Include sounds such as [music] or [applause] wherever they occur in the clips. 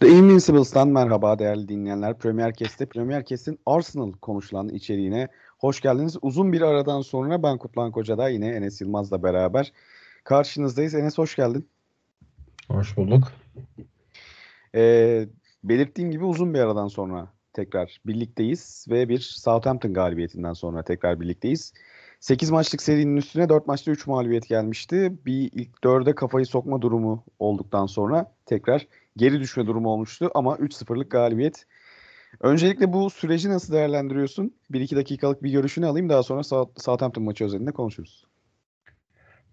The Invincibles'tan merhaba değerli dinleyenler. Premier Cast'te Premier Cast'in Arsenal konuşulan içeriğine hoş geldiniz. Uzun bir aradan sonra ben Kutlan Koca'da yine Enes Yılmaz'la beraber karşınızdayız. Enes hoş geldin. Hoş bulduk. Ee, belirttiğim gibi uzun bir aradan sonra tekrar birlikteyiz ve bir Southampton galibiyetinden sonra tekrar birlikteyiz. 8 maçlık serinin üstüne 4 maçta 3 mağlubiyet gelmişti. Bir ilk 4'e kafayı sokma durumu olduktan sonra tekrar geri düşme durumu olmuştu ama 3-0'lık galibiyet. Öncelikle bu süreci nasıl değerlendiriyorsun? 1-2 dakikalık bir görüşünü alayım daha sonra Southampton maçı özelinde konuşuruz.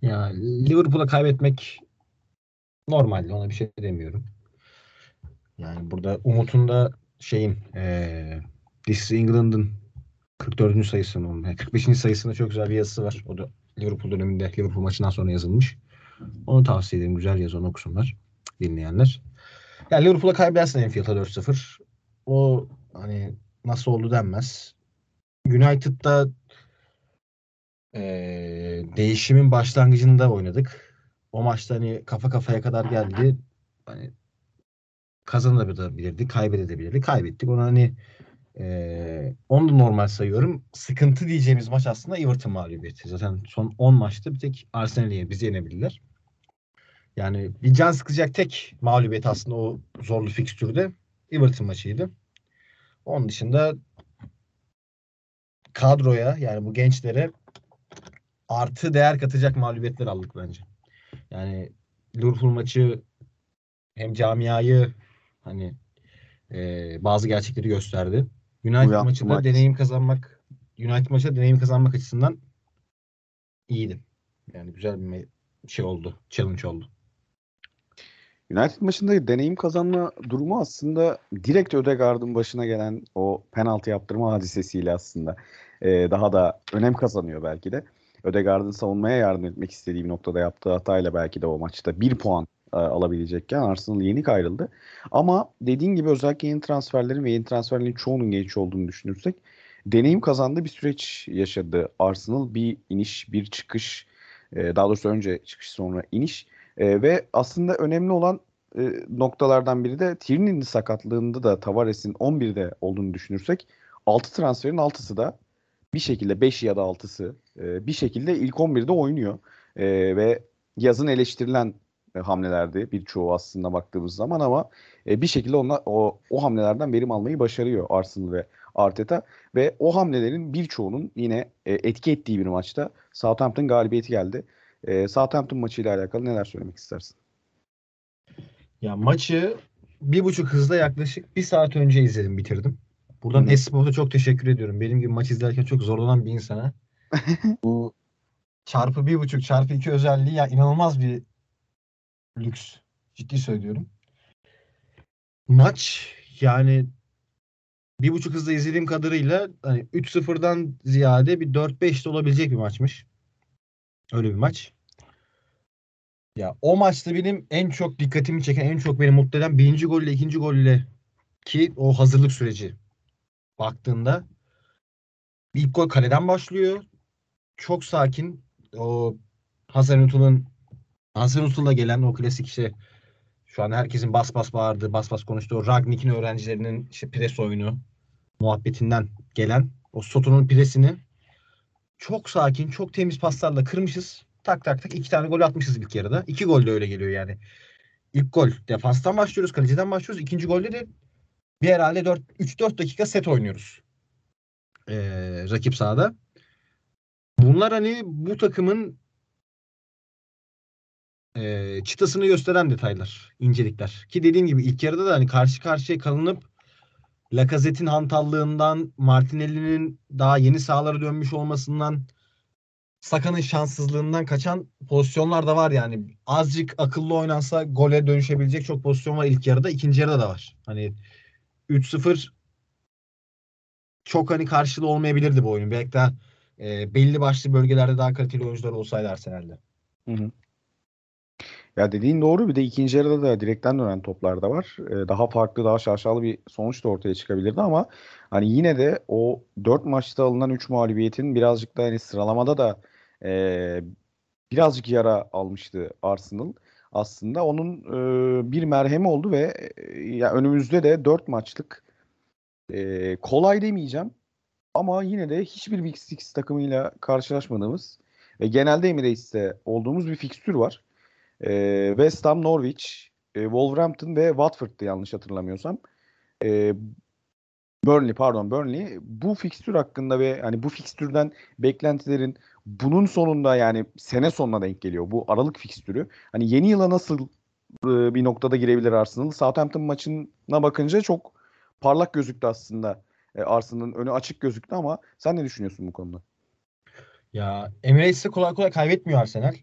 Ya Liverpool'a kaybetmek normaldi ona bir şey demiyorum. Yani burada Umut'un da şeyin ee, This is England'ın 44. sayısının yani 45. sayısında çok güzel bir yazısı var. O da Liverpool döneminde Liverpool maçından sonra yazılmış. Onu tavsiye ederim. Güzel yazı onu okusunlar dinleyenler. Yani Liverpool'a kaybedersin Enfield'a 4-0. O hani nasıl oldu denmez. United'da e, değişimin başlangıcında oynadık. O maçta hani kafa kafaya kadar geldi. Hani kazanabilirdik, kaybedebilirdik. Kaybettik. Onu hani e, onu da normal sayıyorum. Sıkıntı diyeceğimiz maç aslında Everton mağlubiyeti. Zaten son 10 maçta bir tek Arsenal'i bizi yenebildiler. Yani bir can sıkacak tek mağlubiyet aslında o zorlu fikstürde Everton maçıydı. Onun dışında kadroya yani bu gençlere artı değer katacak mağlubiyetler aldık bence. Yani Liverpool maçı hem camiayı hani e, bazı gerçekleri gösterdi. United Uyan, maçı da deneyim kazanmak United maçı deneyim kazanmak açısından iyiydi. Yani güzel bir şey oldu. Challenge oldu. United maçında deneyim kazanma durumu aslında direkt Ödegaard'ın başına gelen o penaltı yaptırma hadisesiyle aslında e, daha da önem kazanıyor belki de. Ödegaard'ın savunmaya yardım etmek istediği bir noktada yaptığı hatayla belki de o maçta bir puan alabilecekken Arsenal yenik ayrıldı. Ama dediğin gibi özellikle yeni transferlerin ve yeni transferlerin çoğunun genç olduğunu düşünürsek deneyim kazandığı bir süreç yaşadı Arsenal. Bir iniş, bir çıkış, e, daha doğrusu önce çıkış sonra iniş e, ve aslında önemli olan e, noktalardan biri de Tierney'nin sakatlığında da Tavares'in 11'de olduğunu düşünürsek 6 transferin 6'sı da bir şekilde 5 ya da 6'sı e, bir şekilde ilk 11'de oynuyor. Ve yazın eleştirilen e, hamlelerdi birçoğu aslında baktığımız zaman ama e, bir şekilde onlar, o, o hamlelerden verim almayı başarıyor Arsenal ve Arteta ve o hamlelerin birçoğunun yine e, etki ettiği bir maçta Southampton galibiyeti geldi. E, Southampton maçıyla alakalı neler söylemek istersin? Ya maçı bir buçuk hızda yaklaşık bir saat önce izledim bitirdim. Buradan Esport'a çok teşekkür ediyorum. Benim gibi maç izlerken çok zorlanan bir insana. [laughs] Bu çarpı bir buçuk çarpı iki özelliği ya inanılmaz bir lüks. Ciddi söylüyorum. Maç yani bir buçuk hızda izlediğim kadarıyla hani 3-0'dan ziyade bir 4-5 de olabilecek bir maçmış. Öyle bir maç. Ya o maçta benim en çok dikkatimi çeken, en çok beni mutlu eden birinci golle ikinci golle ki o hazırlık süreci baktığında ilk gol kaleden başlıyor. Çok sakin. O Hasan Utul'un Hasan Utul'la gelen o klasik işte şu an herkesin bas bas bağırdığı, bas bas konuştuğu Ragnik'in öğrencilerinin işte pres oyunu muhabbetinden gelen o Soto'nun presini çok sakin, çok temiz paslarla kırmışız. Tak tak tak iki tane gol atmışız ilk yarıda. İki gol de öyle geliyor yani. İlk gol defanstan başlıyoruz, kaleciden başlıyoruz. İkinci golde de bir herhalde 3-4 dakika set oynuyoruz. Ee, rakip sahada. Bunlar hani bu takımın e, çıtasını gösteren detaylar, incelikler. Ki dediğim gibi ilk yarıda da hani karşı karşıya kalınıp Lacazette'in hantallığından, Martinelli'nin daha yeni sahalara dönmüş olmasından, Saka'nın şanssızlığından kaçan pozisyonlar da var yani. Azıcık akıllı oynansa gole dönüşebilecek çok pozisyon var ilk yarıda. ikinci yarıda da var. Hani 3-0 çok hani karşılığı olmayabilirdi bu oyun. Belki de e, belli başlı bölgelerde daha kaliteli oyuncular olsaydı Arsenal'de. Hı hı. Ya dediğin doğru. Bir de ikinci yarıda da direkten dönen toplar da var. Ee, daha farklı, daha şaşalı bir sonuç da ortaya çıkabilirdi ama hani yine de o 4 maçta alınan 3 mağlubiyetin birazcık da hani sıralamada da e, birazcık yara almıştı Arsenal. aslında onun e, bir merhemi oldu ve e, ya önümüzde de 4 maçlık e, kolay demeyeceğim ama yine de hiçbir Big Six takımıyla karşılaşmadığımız ve genelde Emirates'te olduğumuz bir fikstür var. E, West Ham, Norwich, e, Wolverhampton ve Watford'tu yanlış hatırlamıyorsam. E, Burnley pardon Burnley bu fikstür hakkında ve hani bu fikstürden beklentilerin bunun sonunda yani sene sonuna denk geliyor bu Aralık fikstürü. Hani yeni yıla nasıl e, bir noktada girebilir Arsenal? Southampton maçına bakınca çok parlak gözüktü aslında. E, Arsenal'ın önü açık gözüktü ama sen ne düşünüyorsun bu konuda? Ya Emirates'te kolay kolay kaybetmiyor Arsenal.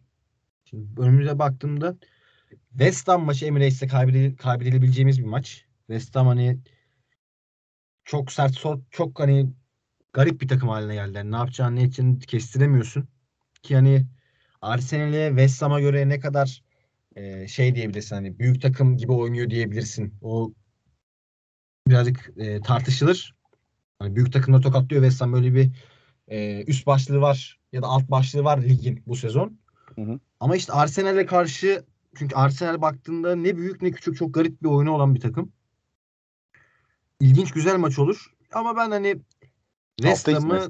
Şimdi önümüze baktığımda West Ham maçı Emirates'te kaybedil- kaybedilebileceğimiz bir maç. West Ham hani çok sert çok hani garip bir takım haline geldi. Yani ne yapacağını ne için kestiremiyorsun. Ki hani Arsenal'e West Ham'a göre ne kadar e, şey diyebilirsin hani büyük takım gibi oynuyor diyebilirsin. O birazcık e, tartışılır. Hani büyük takımla tokatlıyor West Ham böyle bir e, üst başlığı var ya da alt başlığı var ligin bu sezon. Hı hı. Ama işte Arsenal'e karşı çünkü Arsenal baktığında ne büyük ne küçük çok garip bir oyunu olan bir takım. İlginç güzel maç olur. Ama ben hani West Ham'ı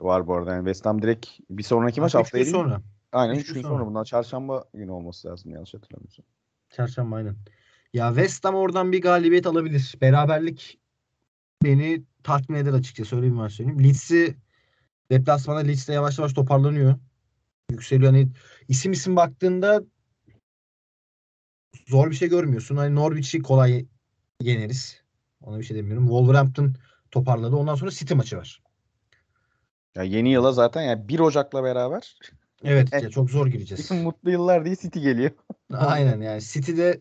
var bu arada. Yani West Ham direkt bir sonraki maç haftaya değil sonra. Aynen Üç 3 gün sonra. sonra. Bundan çarşamba günü olması lazım yanlış hatırlamıyorsam. Çarşamba aynen. Ya West Ham oradan bir galibiyet alabilir. Beraberlik beni tatmin eder açıkçası. Öyle bir maç söyleyeyim. Leeds'i deplasmanda Leeds'te yavaş yavaş toparlanıyor. Yükseliyor. Hani isim isim baktığında zor bir şey görmüyorsun. Hani Norwich'i kolay yeneriz. Ona bir şey demiyorum. Wolverhampton toparladı. Ondan sonra City maçı var. Ya yeni yıla zaten yani 1 Ocak'la beraber Evet, Evet. ya çok zor gireceğiz. mutlu yıllar diye City geliyor. [laughs] Aynen yani City'de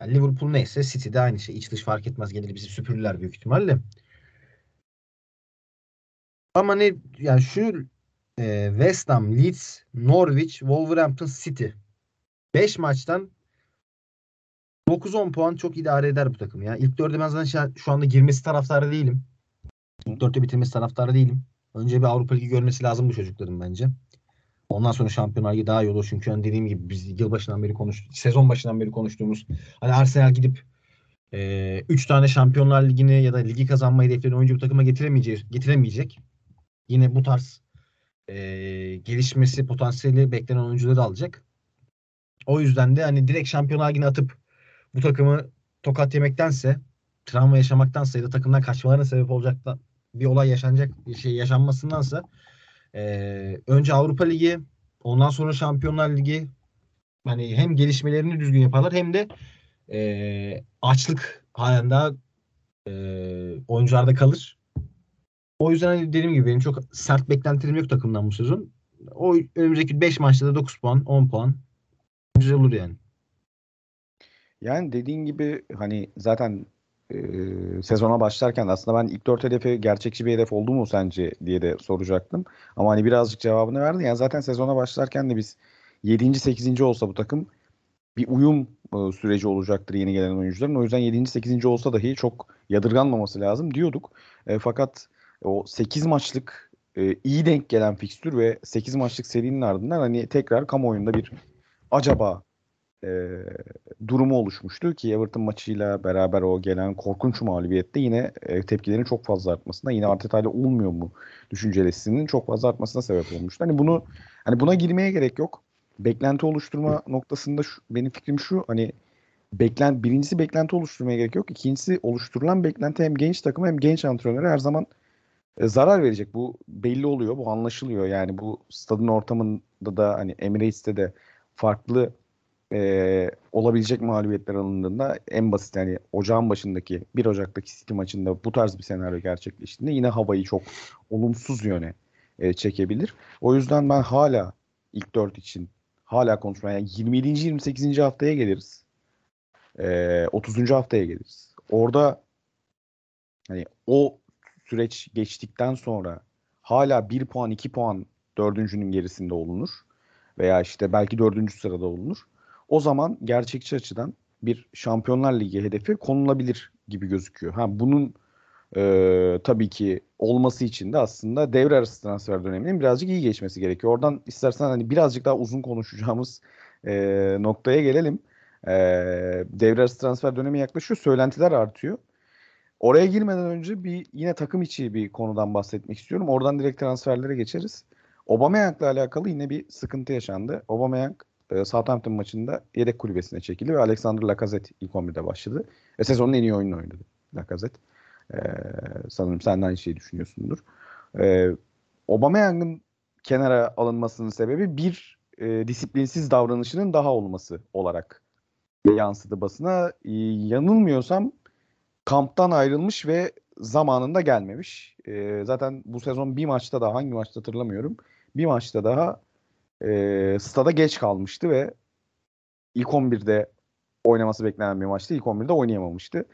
yani Liverpool neyse City'de aynı şey. İç dış fark etmez gelir bizi süpürürler büyük ihtimalle. Ama ne yani şu e, West Ham, Leeds, Norwich, Wolverhampton, City. 5 maçtan 9-10 puan çok idare eder bu takım ya. İlk dörde ben zaten şu- anda girmesi taraftarı değilim. İlk dörtte bitirmesi taraftarı değilim. Önce bir Avrupa Ligi görmesi lazım bu çocukların bence. Ondan sonra Şampiyonlar daha iyi olur. Çünkü hani dediğim gibi biz yılbaşından beri konuş, sezon başından beri konuştuğumuz hani Arsenal gidip 3 tane Şampiyonlar Ligi'ni ya da ligi kazanma hedeflerini oyuncu bu takıma getiremeyecek. getiremeyecek. Yine bu tarz e, gelişmesi potansiyeli beklenen oyuncuları alacak. O yüzden de hani direkt Şampiyonlar Ligi'ne atıp bu takımı tokat yemektense travma yaşamaktansa ya da takımdan kaçmalarına sebep olacak da bir olay yaşanacak bir şey yaşanmasındansa ee, önce Avrupa Ligi ondan sonra Şampiyonlar Ligi hani hem gelişmelerini düzgün yaparlar hem de e, açlık halinde e, oyuncularda kalır. O yüzden hani dediğim gibi benim çok sert beklentilerim yok takımdan bu sezon. O önümüzdeki 5 maçta da 9 puan, 10 puan güzel olur yani. Yani dediğin gibi hani zaten e, sezona başlarken aslında ben ilk dört hedefi gerçekçi bir hedef oldu mu sence diye de soracaktım. Ama hani birazcık cevabını verdin. Yani zaten sezona başlarken de biz 7. 8. olsa bu takım bir uyum e, süreci olacaktır yeni gelen oyuncuların. O yüzden 7. 8. olsa dahi çok yadırganmaması lazım diyorduk. E, fakat o 8 maçlık e, iyi denk gelen fikstür ve 8 maçlık serinin ardından hani tekrar kamuoyunda bir acaba e, durumu oluşmuştu ki Everton maçıyla beraber o gelen korkunç mağlubiyette yine e, tepkilerin çok fazla artmasına yine Arteta ile olmuyor mu düşüncesinin çok fazla artmasına sebep olmuştu. Hani bunu hani buna girmeye gerek yok. Beklenti oluşturma noktasında şu, benim fikrim şu hani beklent birincisi beklenti oluşturmaya gerek yok. İkincisi oluşturulan beklenti hem genç takıma hem genç antrenöre her zaman e, zarar verecek. Bu belli oluyor. Bu anlaşılıyor. Yani bu stadın ortamında da hani Emirates'te de farklı e, olabilecek mağlubiyetler alındığında en basit yani ocağın başındaki 1 Ocak'taki City maçında bu tarz bir senaryo gerçekleştiğinde yine havayı çok olumsuz yöne e, çekebilir. O yüzden ben hala ilk 4 için hala konuşmaya yani 27. 28. haftaya geliriz. E, 30. haftaya geliriz. Orada hani o süreç geçtikten sonra hala 1 puan 2 puan dördüncünün gerisinde olunur. Veya işte belki dördüncü sırada olunur. O zaman gerçekçi açıdan bir Şampiyonlar Ligi hedefi konulabilir gibi gözüküyor. Ha bunun e, tabii ki olması için de aslında devre arası transfer döneminin birazcık iyi geçmesi gerekiyor. Oradan istersen hani birazcık daha uzun konuşacağımız e, noktaya gelelim. E, devre arası transfer dönemi yaklaşıyor. Söylentiler artıyor. Oraya girmeden önce bir yine takım içi bir konudan bahsetmek istiyorum. Oradan direkt transferlere geçeriz. Aubameyang'la alakalı yine bir sıkıntı yaşandı. Aubameyang e, Southampton maçında yedek kulübesine çekildi ve Alexander Lacazette ilk 11'de başladı. Ve sezonun en iyi oyununu oynadı Lacazette. E, sanırım sen de aynı şeyi düşünüyorsundur. E, Aubameyang'ın kenara alınmasının sebebi bir e, disiplinsiz davranışının daha olması olarak yansıdı basına. E, yanılmıyorsam kamptan ayrılmış ve zamanında gelmemiş. E, zaten bu sezon bir maçta daha hangi maçta hatırlamıyorum. Bir maçta daha e, stada geç kalmıştı ve ilk 11'de oynaması beklenen bir maçta ilk 11'de oynayamamıştı.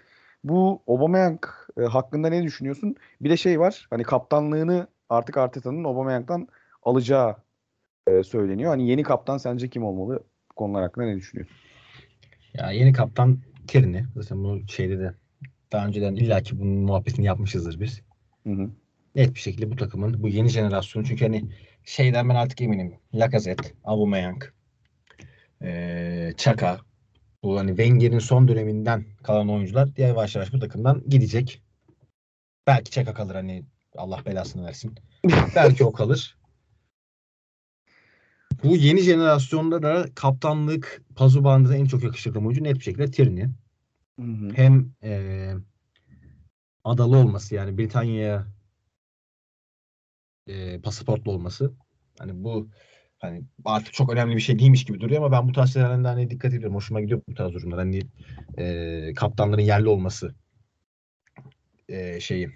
Bu Aubameyang e, hakkında ne düşünüyorsun? Bir de şey var. Hani kaptanlığını artık Arteta'nın Aubameyang'dan alacağı e, söyleniyor. Hani yeni kaptan sence kim olmalı? Bu konular hakkında ne düşünüyorsun? Ya yeni kaptan Tierney. Zaten bu şeyde de daha önceden illaki bunun muhabbetini yapmışızdır biz. Hı hı. Net bir şekilde bu takımın bu yeni jenerasyonu çünkü hani şeyden ben artık eminim. Lacazette, Aubameyang, ee, Chaka bu hani Wenger'in son döneminden kalan oyuncular yavaş yavaş bu takımdan gidecek. Belki Chaka kalır hani Allah belasını versin. [laughs] Belki o kalır. Bu yeni jenerasyonda da kaptanlık pazu bandına en çok yakışıklı oyuncu net bir şekilde Tierney. Hı hı. Hem e, adalı olması yani Britanya'ya e, pasaportlu olması. Hani bu hani artık çok önemli bir şey değilmiş gibi duruyor ama ben bu tarz şeylerden de hani dikkat ediyorum. Hoşuma gidiyor bu tarz durumlar. Hani e, kaptanların yerli olması e, şeyi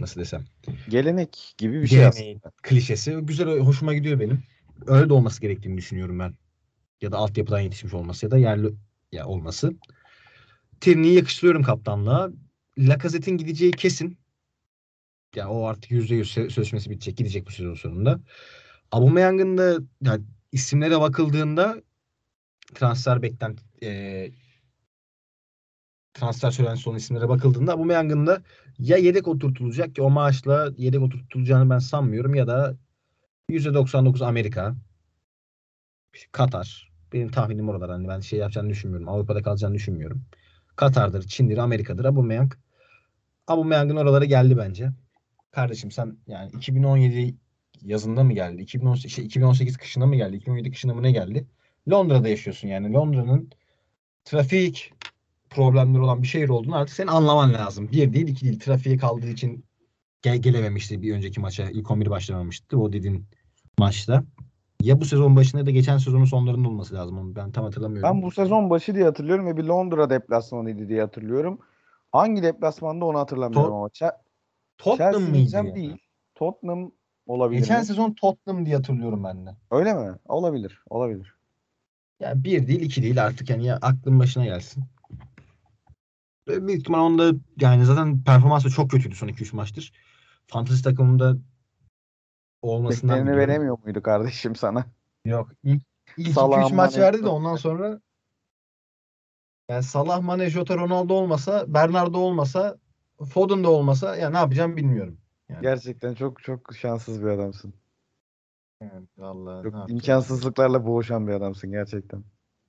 nasıl desem Gelenek gibi bir şey aslında. klişesi güzel hoşuma gidiyor benim. Öyle de olması gerektiğini düşünüyorum ben. Ya da altyapıdan yetişmiş olması ya da yerli ya olması. Tierney'i yakıştırıyorum kaptanlığa. Lacazette'in gideceği kesin. Ya o artık %100 sö- sözleşmesi bitecek. Gidecek bu sezon sonunda. Aubameyang'ın da yani isimlere bakıldığında transfer beklent e, transfer söylentisi olan isimlere bakıldığında Aubameyang'ın da ya yedek oturtulacak ki o maaşla yedek oturtulacağını ben sanmıyorum ya da %99 Amerika Katar benim tahminim oralar hani ben şey yapacağını düşünmüyorum. Avrupa'da kalacağını düşünmüyorum. Katar'dır, Çin'dir, Amerika'dır. Aubameyang Aubameyang'ın oralara geldi bence. Kardeşim sen yani 2017 yazında mı geldi? 2018, şey, 2018 kışında mı geldi? 2017 kışında mı ne geldi? Londra'da yaşıyorsun yani. Londra'nın trafik problemleri olan bir şehir olduğunu artık senin anlaman lazım. Bir değil iki değil. Trafiğe kaldığı için gel gelememişti bir önceki maça. İlk 11 başlamamıştı o dediğin maçta. Ya bu sezon başında ya da geçen sezonun sonlarında olması lazım. Onu ben tam hatırlamıyorum. Ben bu sezon başı diye hatırlıyorum ve bir Londra deplasmanıydı diye hatırlıyorum. Hangi deplasmanda onu hatırlamıyorum Tot- ama. Che- Tottenham Chelsea mıydı? diyeceğim ya? değil. Tottenham olabilir Geçen mi? sezon Tottenham diye hatırlıyorum ben de. Öyle mi? Olabilir. Olabilir. Ya bir değil iki değil artık yani ya aklın başına gelsin. Büyük ihtimal onda yani zaten performansı çok kötüydü son 2-3 maçtır. Fantasy takımında olmasından Beklerini biliyorum. veremiyor muydu kardeşim sana? Yok. İlk, ilk Salah, 2-3 maç verdi de ondan sonra yani Salah, Mane, Jota, Ronaldo olmasa, Bernardo olmasa, Foden de olmasa ya ne yapacağım bilmiyorum. Yani. Gerçekten çok çok şanssız bir adamsın. Yani vallahi Çok imkansızlıklarla boğuşan bir adamsın gerçekten.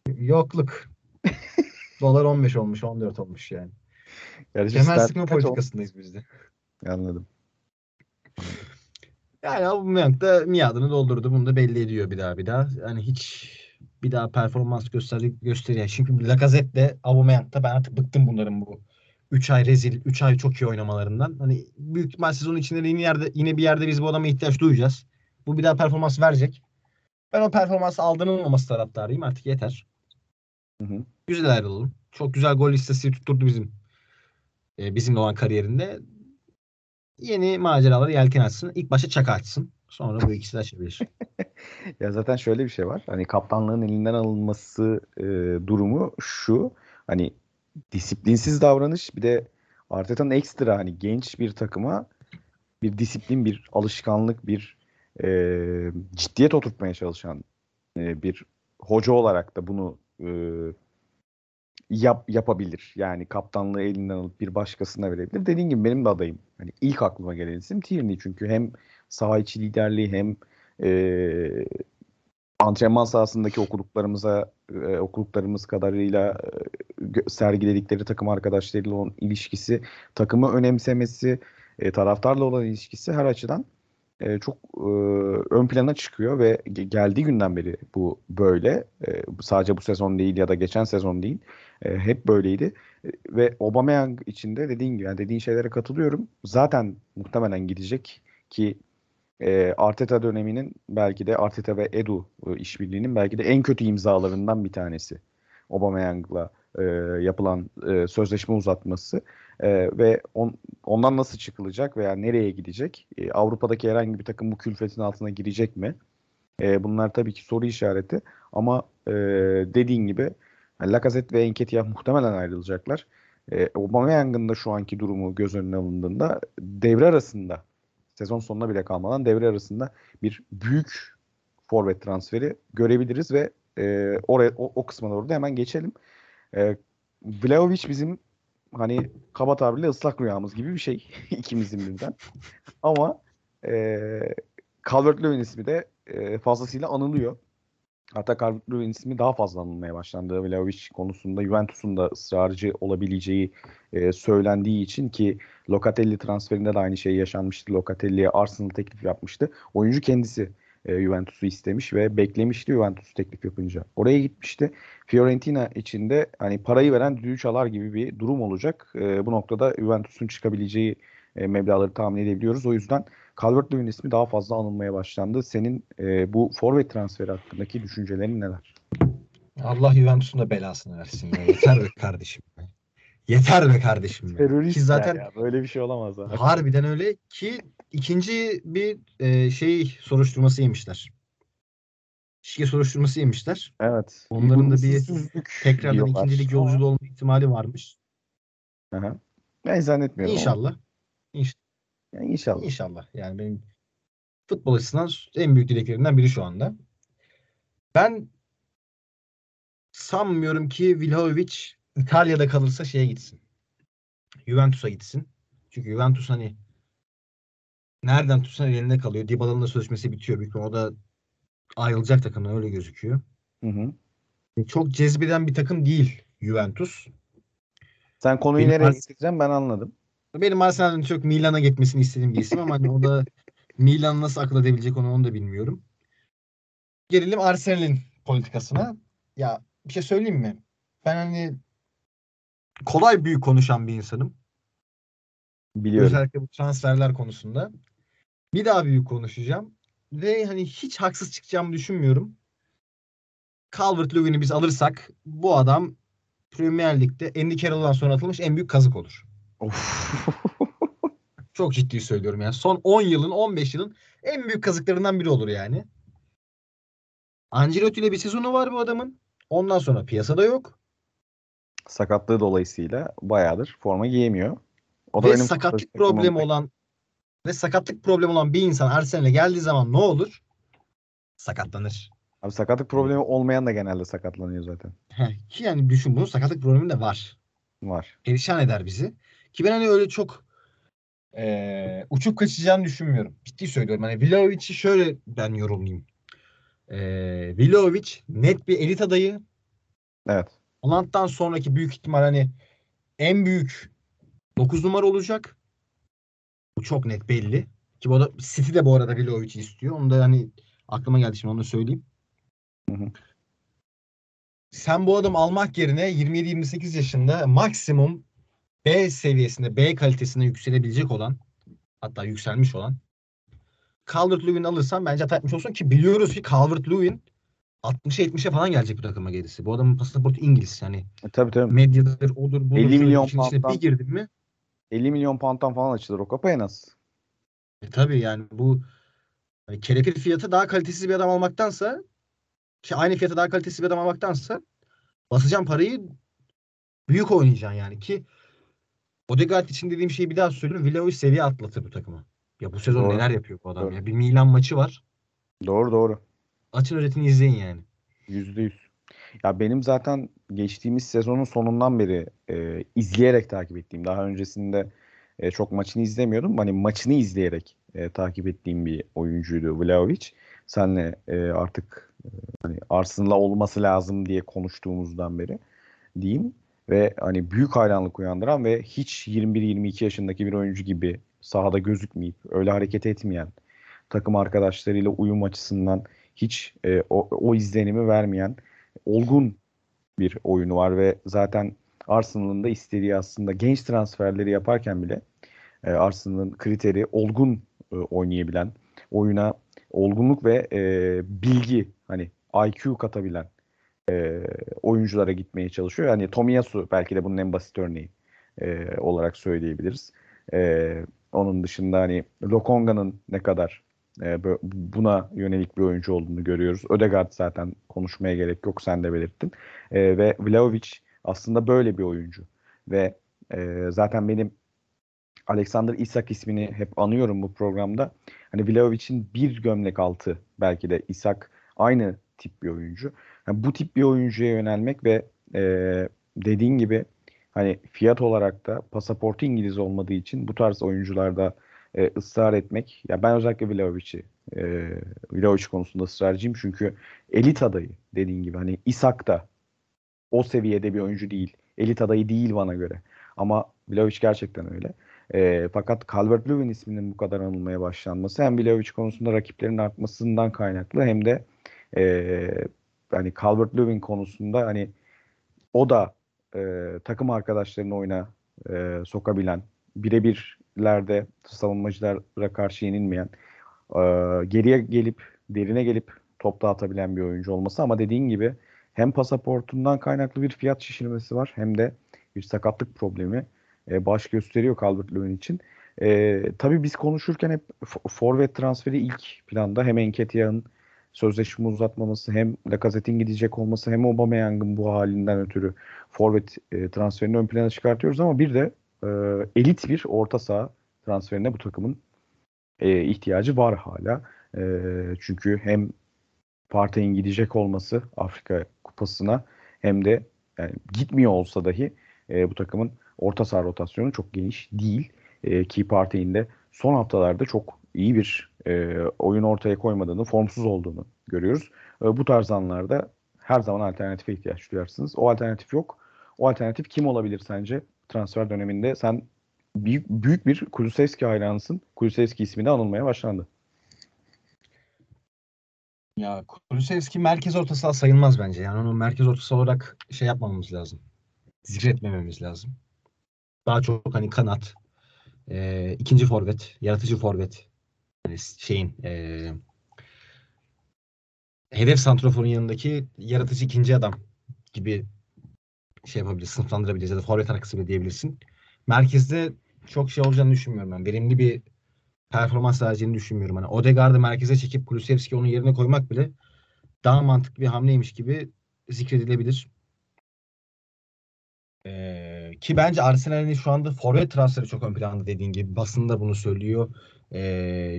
Yokluk. [laughs] Dolar 15 olmuş, 14 olmuş yani. Kardeşim Kemer sıkma politikasındayız biz de. Anladım. [laughs] Yani Aubameyang da miadını doldurdu. Bunu da belli ediyor bir daha bir daha. Yani hiç bir daha performans gösterdi gösteriyor. Çünkü Lacazette de Aubameyang'da ben artık bıktım bunların bu 3 ay rezil, 3 ay çok iyi oynamalarından. Hani büyük ihtimal sezon içinde de yine yerde yine bir yerde biz bu adama ihtiyaç duyacağız. Bu bir daha performans verecek. Ben o performans aldırılmaması taraftarıyım. Artık yeter. Hı hı. Güzel ayrılalım. Çok güzel gol listesi tutturdu bizim e, bizimle olan kariyerinde. Yeni maceraları yelken açsın. İlk başta çaka açsın. Sonra bu ikisi de açabilir. [laughs] Ya zaten şöyle bir şey var. Hani kaptanlığın elinden alınması e, durumu şu. Hani disiplinsiz davranış bir de Arteta'nın ekstra hani genç bir takıma bir disiplin, bir alışkanlık, bir e, ciddiyet oturtmaya çalışan e, bir hoca olarak da bunu e, yap, yapabilir. Yani kaptanlığı elinden alıp bir başkasına verebilir. Dediğim gibi benim de adayım. Hani ilk aklıma gelen isim Tierney çünkü hem saha içi liderliği hem e, antrenman sahasındaki okuduklarımıza e, okuduklarımız kadarıyla e, sergiledikleri takım arkadaşlarıyla olan ilişkisi, takımı önemsemesi, e, taraftarla olan ilişkisi her açıdan e, çok e, ön plana çıkıyor ve ge- geldiği günden beri bu böyle. E, sadece bu sezon değil ya da geçen sezon değil. E, hep böyleydi. E, ve Aubameyang için de dediğin gibi yani dediğin şeylere katılıyorum. Zaten muhtemelen gidecek ki e, Arteta döneminin belki de Arteta ve Edu e, işbirliğinin belki de en kötü imzalarından bir tanesi. Aubameyang'la e, yapılan e, sözleşme uzatması E, ve on, ondan nasıl çıkılacak veya nereye gidecek? E, Avrupa'daki herhangi bir takım bu külfetin altına girecek mi? E, bunlar tabii ki soru işareti ama e, dediğin gibi Lacazette ve Nketiah muhtemelen ayrılacaklar. E, Aubameyang'ın da şu anki durumu göz önüne alındığında devre arasında sezon sonuna bile kalmadan devre arasında bir büyük forvet transferi görebiliriz ve e, oraya o, o kısma doğru da hemen geçelim. E, Vlahovic bizim hani kaba tabirle ıslak rüyamız gibi bir şey [laughs] ikimizin birden. Ama e, Calvert-Lewin ismi de e, fazlasıyla anılıyor. Hatta Calvert-Lewin ismi daha fazla anılmaya başlandı. Vlahovic konusunda Juventus'un da ısrarcı olabileceği e, söylendiği için ki Locatelli transferinde de aynı şey yaşanmıştı. Locatelli'ye Arsenal teklif yapmıştı. Oyuncu kendisi e, Juventus'u istemiş ve beklemişti Juventus teklif yapınca. Oraya gitmişti. Fiorentina içinde hani parayı veren düdüğü çalar gibi bir durum olacak. E, bu noktada Juventus'un çıkabileceği e, meblağları tahmin edebiliyoruz. O yüzden Calvert-Lewin ismi daha fazla anılmaya başlandı. Senin e, bu forvet transferi hakkındaki düşüncelerin neler? Allah Juventus'un da belasını versin ya. Yeter be kardeşim. be. Yeter be kardeşim. be. Ki zaten ya, böyle bir şey olamaz. Ha. harbiden öyle ki ikinci bir e, şey soruşturması yemişler. Şike soruşturması yemişler. Evet. Onların da bir Tekrardan ikincilik yolculuğu olma ihtimali varmış. Hı hı. Ben zannetmiyorum. ama. İnşallah. İnş- Yani inşallah. İnşallah. Yani benim futbol açısından en büyük dileklerimden biri şu anda. Ben sanmıyorum ki Vlahovic İtalya'da kalırsa şeye gitsin. Juventus'a gitsin. Çünkü Juventus hani nereden tutsan elinde kalıyor. Dybala'nın da sözleşmesi bitiyor. Büyük o da ayrılacak takımdan öyle gözüküyor. Hı hı. Çok cezbeden bir takım değil Juventus. Sen konuyu Benim nereye getireceğim ben anladım. Benim Arsenal'ın çok Milan'a gitmesini istediğim bir isim ama hani o da [laughs] Milan nasıl akıl edebilecek onu onu da bilmiyorum. Gelelim Arsenal'in politikasına. Ya bir şey söyleyeyim mi? Ben hani kolay büyük konuşan bir insanım. Biliyorum. Özellikle bu transferler konusunda. Bir daha büyük konuşacağım. Ve hani hiç haksız çıkacağımı düşünmüyorum. Calvert-Lewin'i biz alırsak bu adam Premier Lig'de Andy Carroll'dan sonra atılmış en büyük kazık olur. Of. [laughs] Çok ciddi söylüyorum yani. Son 10 yılın 15 yılın en büyük kazıklarından biri olur yani. Ancelotti ile bir sezonu var bu adamın. Ondan sonra piyasada yok. Sakatlığı dolayısıyla bayağıdır forma giyemiyor. O ve benim sakatlık problemi olan ve sakatlık problemi olan bir insan Arsenal'e geldiği zaman ne olur? Sakatlanır. Abi sakatlık problemi olmayan da genelde sakatlanıyor zaten. Ki yani düşün bunu sakatlık problemi de var. Var. Perişan eder bizi. Ki ben hani öyle çok eee, uçup kaçacağını düşünmüyorum. Ciddi söylüyorum. Hani Vlahovic'i şöyle ben yorumlayayım. Eee Vlahovic net bir elit adayı. Evet. Haaland'dan sonraki büyük ihtimal hani en büyük 9 numara olacak. Bu çok net belli. Ki bu da City de bu arada Vlahovic'i istiyor. Onu da hani aklıma geldi şimdi onu da söyleyeyim. Hı hı. Sen bu adamı almak yerine 27-28 yaşında maksimum B seviyesinde, B kalitesinde yükselebilecek olan hatta yükselmiş olan Calvert-Lewin alırsan bence hata etmiş olsun ki biliyoruz ki Calvert-Lewin 60'a 70'e falan gelecek bu takıma gerisi. Bu adamın pasaportu İngiliz. Yani E, tabii tabii. medyadır, odur, budur. 50 şudur, milyon pound'dan. bir girdin mi? 50 milyon pound'dan falan açılır o kapı en az. E tabii yani bu hani kelepir fiyatı daha kalitesiz bir adam almaktansa ki aynı fiyata daha kalitesiz bir adam almaktansa basacağın parayı büyük oynayacaksın yani ki Odegaard için dediğim şeyi bir daha söylüyorum. Vlahovic seviye atlatır bu takıma. Ya bu sezon Doğru. neler yapıyor bu adam Doğru. ya. Bir Milan maçı var. Doğru doğru. Açın özetini izleyin yani. Yüzde yüz. Ya benim zaten geçtiğimiz sezonun sonundan beri e, izleyerek takip ettiğim, daha öncesinde e, çok maçını izlemiyordum. Hani maçını izleyerek e, takip ettiğim bir oyuncuydu Vlahovic. Senle e, artık hani Arsenal'la olması lazım diye konuştuğumuzdan beri diyeyim ve hani büyük hayranlık uyandıran ve hiç 21-22 yaşındaki bir oyuncu gibi sahada gözükmeyip öyle hareket etmeyen takım arkadaşlarıyla uyum açısından hiç e, o, o izlenimi vermeyen olgun bir oyunu var ve zaten Arsenal'ın da istediği aslında genç transferleri yaparken bile e, Arsenal'ın kriteri olgun e, oynayabilen, oyuna olgunluk ve e, bilgi hani IQ katabilen e, oyunculara gitmeye çalışıyor. Yani Tomiyasu belki de bunun en basit örneği e, olarak söyleyebiliriz. E, onun dışında hani Lokonga'nın ne kadar e, buna yönelik bir oyuncu olduğunu görüyoruz. Ödegaard zaten konuşmaya gerek yok sen de belirttin. E, ve Vlahovic aslında böyle bir oyuncu. Ve e, zaten benim Alexander Isak ismini hep anıyorum bu programda. Hani Vlahovic'in bir gömlek altı belki de Isak aynı tip bir oyuncu. Yani bu tip bir oyuncuya yönelmek ve e, dediğin gibi hani fiyat olarak da pasaportu İngiliz olmadığı için bu tarz oyuncularda e, ısrar etmek. Ya ben özellikle Vlahovic'i e, Vlahovic konusunda ısrarcıyım çünkü elit adayı dediğin gibi hani Isak da o seviyede bir oyuncu değil. Elit adayı değil bana göre. Ama Vlahovic gerçekten öyle. E, fakat Calvert-Lewin isminin bu kadar anılmaya başlanması hem Vlahovic konusunda rakiplerin artmasından kaynaklı hem de e, hani Calvert-Lewin konusunda hani o da e, takım arkadaşlarını oyuna e, sokabilen, birebirlerde savunmacılara karşı yenilmeyen, e, geriye gelip, derine gelip top dağıtabilen bir oyuncu olması ama dediğin gibi hem pasaportundan kaynaklı bir fiyat şişirmesi var hem de bir sakatlık problemi e, baş gösteriyor Calvert-Lewin için. E, tabii biz konuşurken hep forvet transferi ilk planda hem Enketiah'ın sözleşme uzatmaması hem Lacazette'in gidecek olması hem Aubameyang'ın bu halinden ötürü forvet e, transferini ön plana çıkartıyoruz ama bir de e, elit bir orta saha transferine bu takımın e, ihtiyacı var hala. E, çünkü hem Partey'in gidecek olması Afrika Kupası'na hem de yani gitmiyor olsa dahi e, bu takımın orta saha rotasyonu çok geniş değil. E, ki Partey'in de son haftalarda çok iyi bir e, oyun ortaya koymadığını, formsuz olduğunu görüyoruz. E, bu tarz anlarda her zaman alternatife ihtiyaç duyarsınız. O alternatif yok. O alternatif kim olabilir sence transfer döneminde? Sen büyük, büyük bir Kulusevski hayranısın. Kulusevski ismi de anılmaya başlandı. Ya Kulusevski merkez orta sayılmaz bence. Yani onu merkez orta olarak şey yapmamamız lazım. Zikretmememiz lazım. Daha çok hani kanat, e, ikinci forvet, yaratıcı forvet. Yani şeyin e, hedef santroforun yanındaki yaratıcı ikinci adam gibi şey yapabilirsin, sınıflandırabiliriz ya da forvet ana kısmı diyebilirsin. Merkezde çok şey olacağını düşünmüyorum ben. Verimli bir performans vereceğini düşünmüyorum. Hani Odegaard'ı merkeze çekip Kulusevski onun yerine koymak bile daha mantıklı bir hamleymiş gibi zikredilebilir. Ee, ki bence Arsenal'in şu anda forvet transferi çok ön planda dediğin gibi. Basında bunu söylüyor. Ee,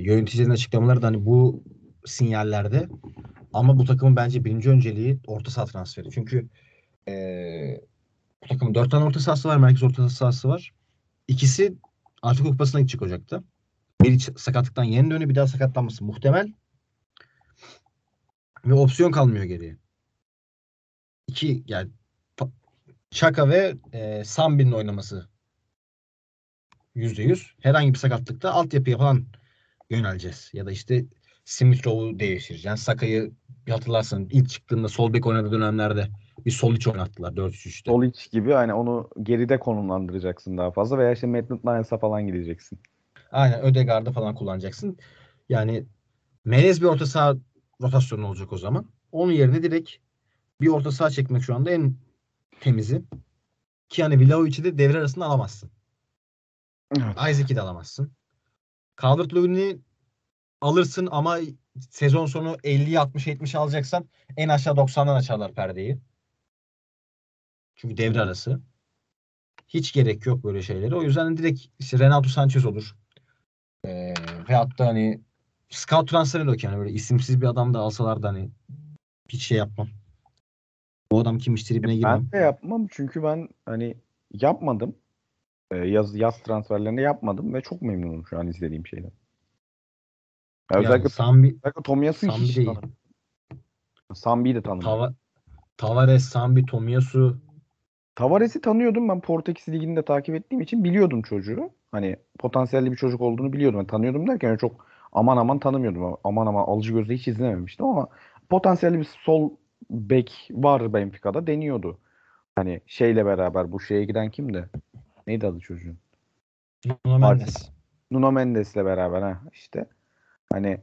yöneticilerin açıklamaları da hani bu sinyallerde. Ama bu takımın bence birinci önceliği orta saha transferi. Çünkü ee, bu takımın dört tane orta sahası var. Merkez orta sahası var. İkisi Afrika Kupası'na gidecek Ocak'ta. Biri sakatlıktan yeni dönüyor. Bir daha sakatlanması muhtemel. Ve opsiyon kalmıyor geriye. İki yani Chaka ve e, Sambi'nin oynaması %100. Herhangi bir sakatlıkta altyapıya falan yöneleceğiz. Ya da işte Smith Rowe'u değiştireceğiz. Saka'yı bir hatırlarsan ilk çıktığında sol bek oynadığı dönemlerde bir sol iç oynattılar 4-3-3'te. Sol iç gibi hani onu geride konumlandıracaksın daha fazla veya işte Maitland Nines'a falan gideceksin. Aynen Ödegaard'ı falan kullanacaksın. Yani melez bir orta saha rotasyonu olacak o zaman. Onun yerine direkt bir orta saha çekmek şu anda en temizi. Ki hani Vlahovic'i de devre arasında alamazsın. Evet. Isaac'i de alamazsın. Calvert Lewin'i alırsın ama sezon sonu 50 60 70 alacaksan en aşağı 90'dan açarlar perdeyi. Çünkü devre arası. Hiç gerek yok böyle şeylere. O yüzden direkt işte Renato Sanchez olur. Ee, veyahut da hani scout transferi de yani böyle isimsiz bir adam da alsalar da hani hiç şey yapmam. Bu adam kimmiş tribine girmem. Ben de yapmam çünkü ben hani yapmadım. Ee, yaz yaz transferlerini yapmadım ve çok memnunum şu an izlediğim şeyden. Yani özellikle, Sambi, özellikle Tomiyasu hiç değil. Sambi'yi de tanımıyorum. Tava Tavares, Sambi, Tomiyasu. Tavares'i tanıyordum ben Portekiz Ligi'ni de takip ettiğim için biliyordum çocuğu. Hani potansiyelli bir çocuk olduğunu biliyordum. Yani tanıyordum derken çok aman aman tanımıyordum. Aman aman alıcı gözle hiç izlememiştim ama potansiyelli bir sol bek var Benfica'da deniyordu. Hani şeyle beraber bu şeye giden kimdi? Neydi adı çocuğun? Nuno Mendes. Nuno Mendes'le beraber ha işte. Hani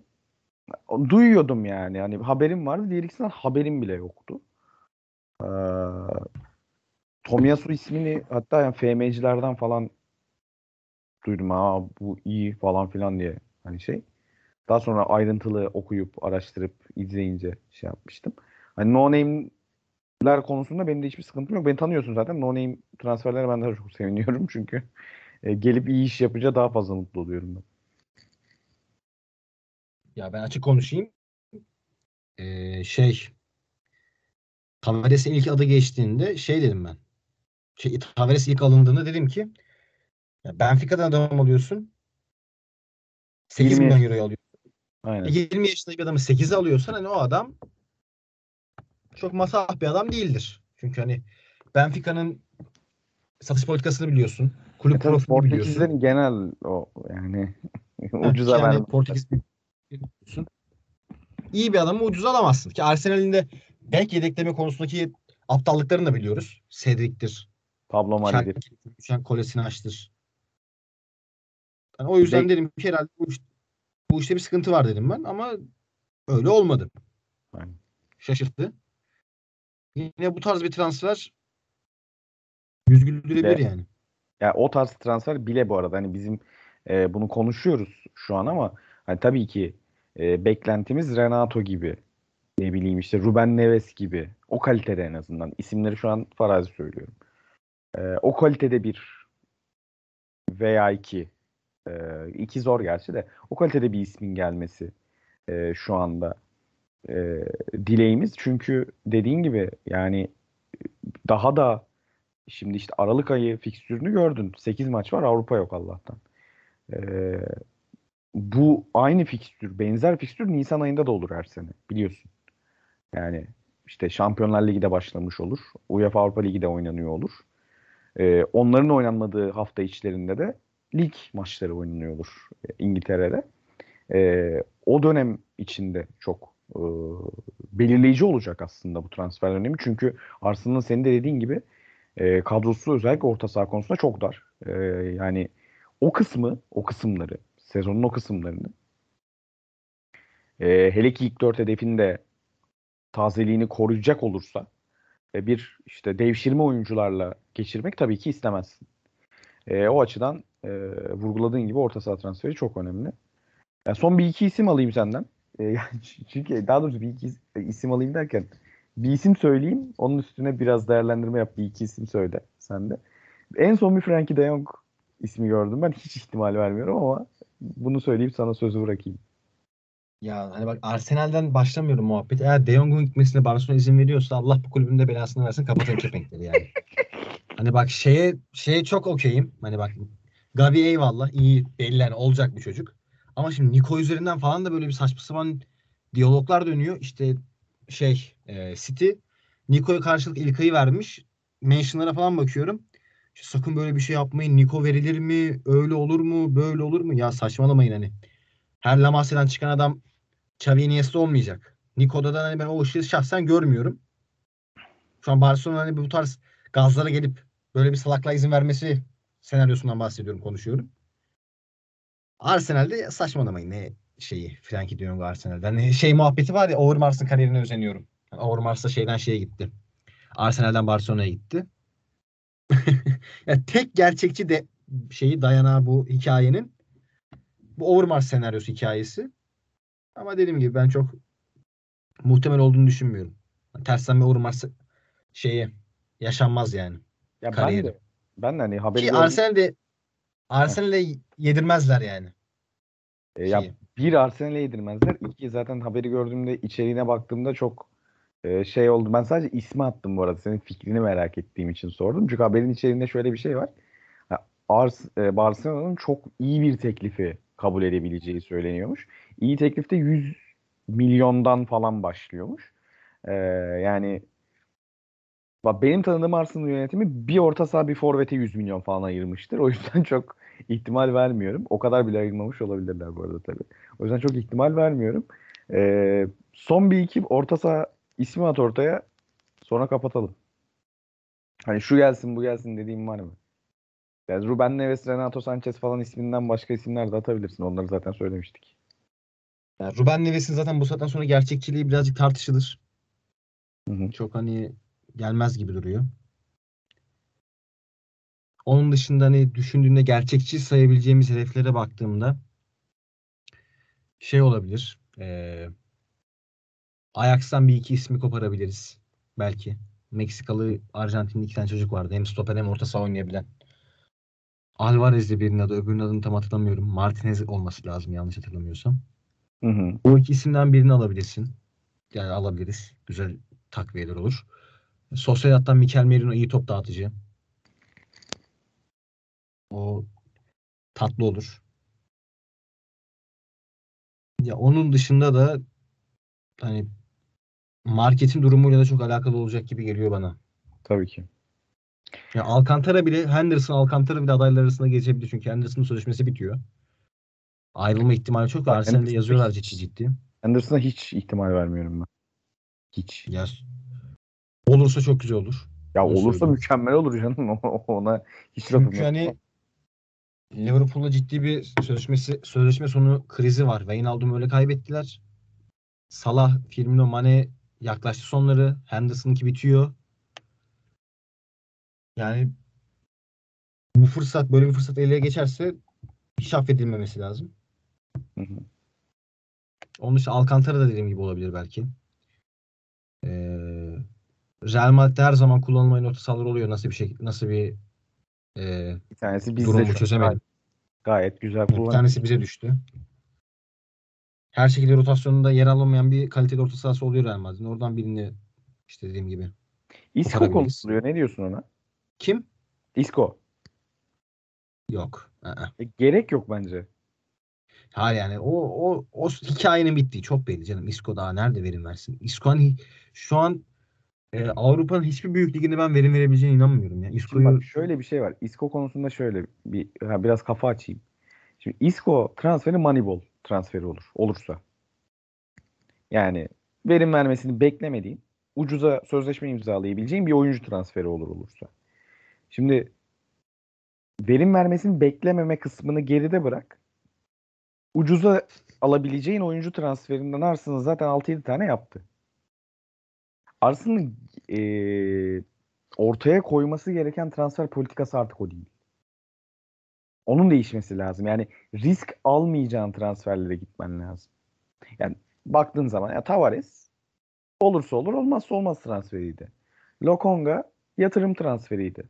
duyuyordum yani. Hani haberim vardı. Diğer ikisinden haberim bile yoktu. Ee, Tomiyasu ismini hatta yani FM'cilerden falan duydum. Ha bu iyi falan filan diye hani şey. Daha sonra ayrıntılı okuyup araştırıp izleyince şey yapmıştım. Hani no name'ler konusunda benim de hiçbir sıkıntım yok. Beni tanıyorsun zaten. No name transferlere ben daha çok seviniyorum [laughs] çünkü e, gelip iyi iş yapınca daha fazla mutlu oluyorum ben. Ya ben açık konuşayım. Ee, şey Tavares'in ilk adı geçtiğinde şey dedim ben. Şey, Tavares ilk alındığında dedim ki ya Benfica'dan adam alıyorsun. 8 20 milyon euro alıyor. Aynen. 20 yaşında bir adamı 8'e alıyorsan hani o adam çok masah bir adam değildir. Çünkü hani Benfica'nın satış politikasını biliyorsun. Kulüp E profilini biliyorsun. Portekizlerin genel o yani [laughs] ucuza verme. Portekiz biliyorsun. İyi bir adamı ucuz alamazsın. Ki Arsenal'in de bek yedekleme konusundaki aptallıklarını da biliyoruz. Cedric'tir. Pablo Mari'dir. Düşen kolesini açtır. Yani o yüzden Bek- dedim ki herhalde bu, iş- bu işte bir sıkıntı var dedim ben ama öyle olmadı. Aynen. Şaşırttı. Yine bu tarz bir transfer yüz güldürebilir yani. Ya o tarz transfer bile bu arada hani bizim e, bunu konuşuyoruz şu an ama hani tabii ki e, beklentimiz Renato gibi ne bileyim işte Ruben Neves gibi o kalitede en azından isimleri şu an farazi söylüyorum. E, o kalitede bir veya iki e, iki zor gerçi de o kalitede bir ismin gelmesi e, şu anda e, dileğimiz çünkü dediğin gibi yani daha da Şimdi işte Aralık ayı fikstürünü gördün. 8 maç var Avrupa yok Allah'tan. Ee, bu aynı fikstür, benzer fikstür Nisan ayında da olur her sene. Biliyorsun. Yani işte Şampiyonlar Ligi de başlamış olur. UEFA Avrupa Ligi de oynanıyor olur. Ee, onların oynanmadığı hafta içlerinde de lig maçları oynanıyor olur e, İngiltere'de. Ee, o dönem içinde çok e, belirleyici olacak aslında bu transfer dönemi. Çünkü Arsenal'ın senin de dediğin gibi e, kadrosu özellikle orta saha konusunda çok dar. E, yani o kısmı, o kısımları, sezonun o kısımlarını e, hele ki ilk dört hedefin de tazeliğini koruyacak olursa e, bir işte devşirme oyuncularla geçirmek tabii ki istemezsin. E, o açıdan e, vurguladığın gibi orta saha transferi çok önemli. Ya son bir iki isim alayım senden. [laughs] E, yani çünkü daha doğrusu bir iki is- isim alayım derken bir isim söyleyeyim. Onun üstüne biraz değerlendirme yap. Bir iki isim söyle sen de. En son bir Frankie de Jong ismi gördüm. Ben hiç ihtimal vermiyorum ama bunu söyleyip sana sözü bırakayım. Ya hani bak Arsenal'den başlamıyorum muhabbet. Eğer De Jong'un gitmesine Barcelona izin veriyorsa Allah bu kulübün de belasını versin kapatın kepenkleri yani. [laughs] Hani bak şeye şeye çok okeyim. Hani bak Gavi eyvallah iyi belli yani olacak bir çocuk. Ama şimdi Nico üzerinden falan da böyle bir saçma sapan diyaloglar dönüyor. İşte şey e, City Nico'ya karşılık İlkay'ı vermiş. Mentionlara falan bakıyorum. İşte sakın böyle bir şey yapmayın. Nico verilir mi? Öyle olur mu? Böyle olur mu? Ya saçmalamayın hani. Her La Masia'dan çıkan adam Xavi Iniesta olmayacak. Nico'da da hani ben o ışığı şahsen görmüyorum. Şu an Barcelona hani bu tarz gazlara gelip böyle bir salaklığa izin vermesi senaryosundan bahsediyorum, konuşuyorum. Arsenal'de saçmalamayın ne şeyi Frankie de Jong Arsenal'de. Hani şey muhabbeti var ya Overmars'ın kariyerine özeniyorum. Yani Overmars da şeyden şeye gitti. Arsenal'den Barcelona'ya gitti. [laughs] yani tek gerçekçi de şeyi dayanağı bu hikayenin bu Overmars senaryosu hikayesi. Ama dediğim gibi ben çok muhtemel olduğunu düşünmüyorum. Tersten bir Overmars şeye yaşanmaz yani. Ya Kariyeri. ben de ben de hani haberi Ki gördüm. Arsenal'de Arsenal'e yedirmezler yani. E, ya şeyi. bir Arsenal'e yedirmezler. İki zaten haberi gördüğümde içeriğine baktığımda çok e, şey oldu. Ben sadece ismi attım bu arada. Senin fikrini merak ettiğim için sordum. Çünkü haberin içeriğinde şöyle bir şey var. Ars, e, Barcelona'nın çok iyi bir teklifi kabul edebileceği söyleniyormuş. İyi teklifte 100 milyondan falan başlıyormuş. Ee, yani bak benim tanıdığım Arsenal yönetimi bir orta saha bir forvete 100 milyon falan ayırmıştır. O yüzden [laughs] çok ihtimal vermiyorum. O kadar bile ayırmamış olabilirler bu arada tabii. O yüzden çok ihtimal vermiyorum. Ee, son bir iki orta saha ismi at ortaya sonra kapatalım. Hani şu gelsin bu gelsin dediğim var mı? Yani Ruben Neves, Renato Sanchez falan isminden başka isimler de atabilirsin. Onları zaten söylemiştik. Yani Ruben Neves'in zaten bu saatten sonra gerçekçiliği birazcık tartışılır. Hı hı. Çok hani gelmez gibi duruyor. Onun dışında hani düşündüğünde gerçekçi sayabileceğimiz hedeflere baktığımda şey olabilir. Eee Ajax'tan bir iki ismi koparabiliriz. Belki. Meksikalı, Arjantinli iki tane çocuk vardı. Hem stoper hem orta saha oynayabilen. Alvarez'de birinin adı. Öbürünün adını tam hatırlamıyorum. Martinez olması lazım yanlış hatırlamıyorsam. Hı hı. O iki isimden birini alabilirsin. Yani alabiliriz. Güzel takviyeler olur. Sociedad'dan Mikel Merino iyi top dağıtıcı. O tatlı olur. Ya onun dışında da hani marketin durumuyla da çok alakalı olacak gibi geliyor bana. Tabii ki. Ya Alcantara bile Henderson Alcantara bile adaylar arasında geçebilir çünkü Henderson'ın sözleşmesi bitiyor. Ayrılma ihtimali çok. Bak, Arsenal'de yazıyorlar ciddi ciddi. Anderson'a hiç ihtimal vermiyorum ben. Hiç. Ya olursa çok güzel olur. Ya Onu olursa söyleyeyim. mükemmel olur canım. [laughs] Ona hiç lafım Çünkü yok. hani Liverpool'la ciddi bir sözleşmesi sözleşme sonu krizi var. Wijnaldum öyle kaybettiler. Salah, Firmino, Mane yaklaştı sonları. Henderson'ınki bitiyor. Yani bu fırsat böyle bir fırsat ele geçerse hiç affedilmemesi lazım. Hı hı. Onun dışında Alcantara da dediğim gibi olabilir belki. Ee, Real Madrid'de her zaman kullanılmayan orta sahalar oluyor. Nasıl bir şey, nasıl bir e, Bir tanesi bizde durum bu şu an çözemedim. gayet, güzel Bir kullanıyor. tanesi bize düştü. Her şekilde rotasyonunda yer alamayan bir kaliteli orta sahası oluyor Real Madrid'in. Oradan birini işte dediğim gibi. Isco koparabiliriz. konuşuluyor. Ne diyorsun ona? Kim? Isco. Yok. Aa. E, gerek yok bence. Hayır yani o, o, o hikayenin bittiği çok belli canım. Isco daha nerede verim versin? Isco hani şu an e, Avrupa'nın hiçbir büyük liginde ben verim verebileceğine inanmıyorum ya. Şimdi Isco'yu bak şöyle bir şey var. Isco konusunda şöyle bir ha, biraz kafa açayım. Şimdi Isco transferi Moneyball transferi olur. Olursa. Yani verim vermesini beklemediğin, ucuza sözleşme imzalayabileceğin bir oyuncu transferi olur olursa. Şimdi verim vermesini beklememe kısmını geride bırak. Ucuza alabileceğin oyuncu transferinden Arsenal zaten 6-7 tane yaptı. Arsenal'ın eee, ortaya koyması gereken transfer politikası artık o değil. Onun değişmesi lazım. Yani risk almayacağın transferlere gitmen lazım. Yani baktığın zaman ya Tavares olursa olur olmazsa olmaz transferiydi. Lokonga yatırım transferiydi.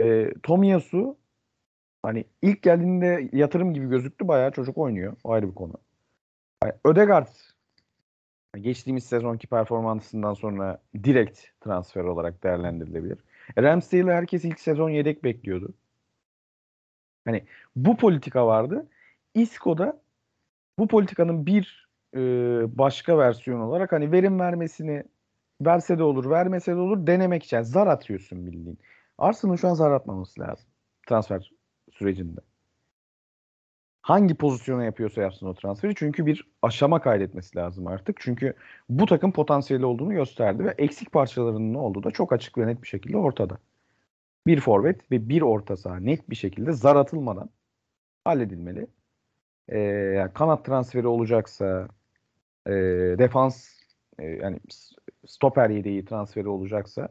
Ee, Tomiyasu hani ilk geldiğinde yatırım gibi gözüktü. Bayağı çocuk oynuyor. O ayrı bir konu. Yani Ödegaard geçtiğimiz sezonki performansından sonra direkt transfer olarak değerlendirilebilir. E, Ramsdale'ı herkes ilk sezon yedek bekliyordu. Hani bu politika vardı. Isco'da bu politikanın bir e, başka versiyonu olarak hani verim vermesini verse de olur, vermese de olur denemek için. Zar atıyorsun bildiğin. Arsenal'ın şu an zar atmaması lazım transfer sürecinde. Hangi pozisyona yapıyorsa yapsın o transferi. Çünkü bir aşama kaydetmesi lazım artık. Çünkü bu takım potansiyeli olduğunu gösterdi ve eksik parçalarının ne olduğu da çok açık ve net bir şekilde ortada. Bir forvet ve bir orta saha net bir şekilde zar atılmadan halledilmeli. Ee, yani kanat transferi olacaksa e, defans e, yani stoper yedeği transferi olacaksa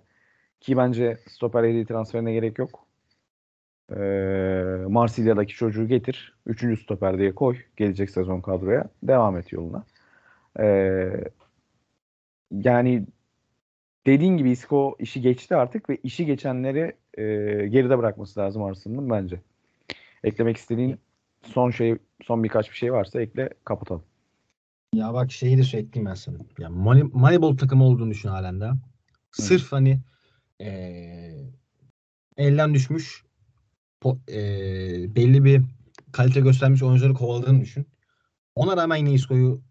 ki bence stoper yedeği transferine gerek yok. Ee, Marsilya'daki çocuğu getir. Üçüncü stoper diye koy. Gelecek sezon kadroya. Devam et yoluna. Ee, yani dediğin gibi Isco işi geçti artık ve işi geçenleri e, geride bırakması lazım Arsenal'ın bence. Eklemek istediğin son şey, son birkaç bir şey varsa ekle kapatalım. Ya bak şeyi de söyleyeyim ben sana. Ya Money, Moneyball takımı olduğunu düşün halen daha. Sırf hani eee, elden düşmüş po- eee, belli bir kalite göstermiş oyuncuları kovaladığını düşün. Ona rağmen yine Isco'yu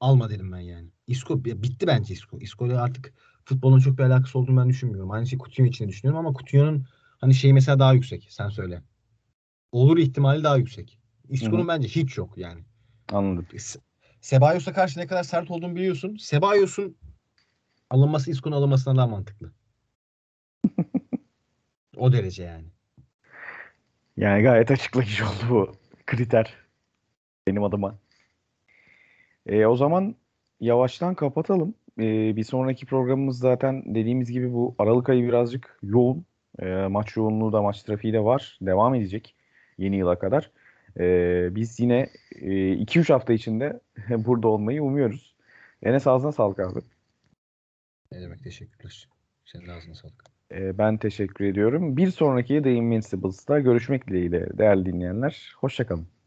alma derim ben yani. Isco ya bitti bence Isco. Isco ile artık futbolun çok bir alakası olduğunu ben düşünmüyorum. Aynı şey Coutinho için de düşünüyorum ama Coutinho'nun hani şeyi mesela daha yüksek. Sen söyle. Olur ihtimali daha yüksek. Isco'nun bence hiç yok yani. Anladım. Se- Cebalos'a karşı ne kadar sert olduğunu biliyorsun. Cebalos'un alınması Isco'nun alınmasından daha mantıklı. [laughs] o derece yani. Yani gayet açıklayıcı oldu bu kriter benim adıma. E, o zaman yavaştan kapatalım. E, bir sonraki programımız zaten dediğimiz gibi bu Aralık ayı birazcık yoğun. E, maç yoğunluğu da maç trafiği de var. Devam edecek yeni yıla kadar. E, biz yine 2-3 hafta içinde [laughs] burada olmayı umuyoruz. Enes ağzına sağlık abi. Ne demek teşekkürler. Senin de ağzına sağlık. E, ben teşekkür ediyorum. Bir sonraki The Invincibles'ta görüşmek dileğiyle değerli dinleyenler. Hoşçakalın.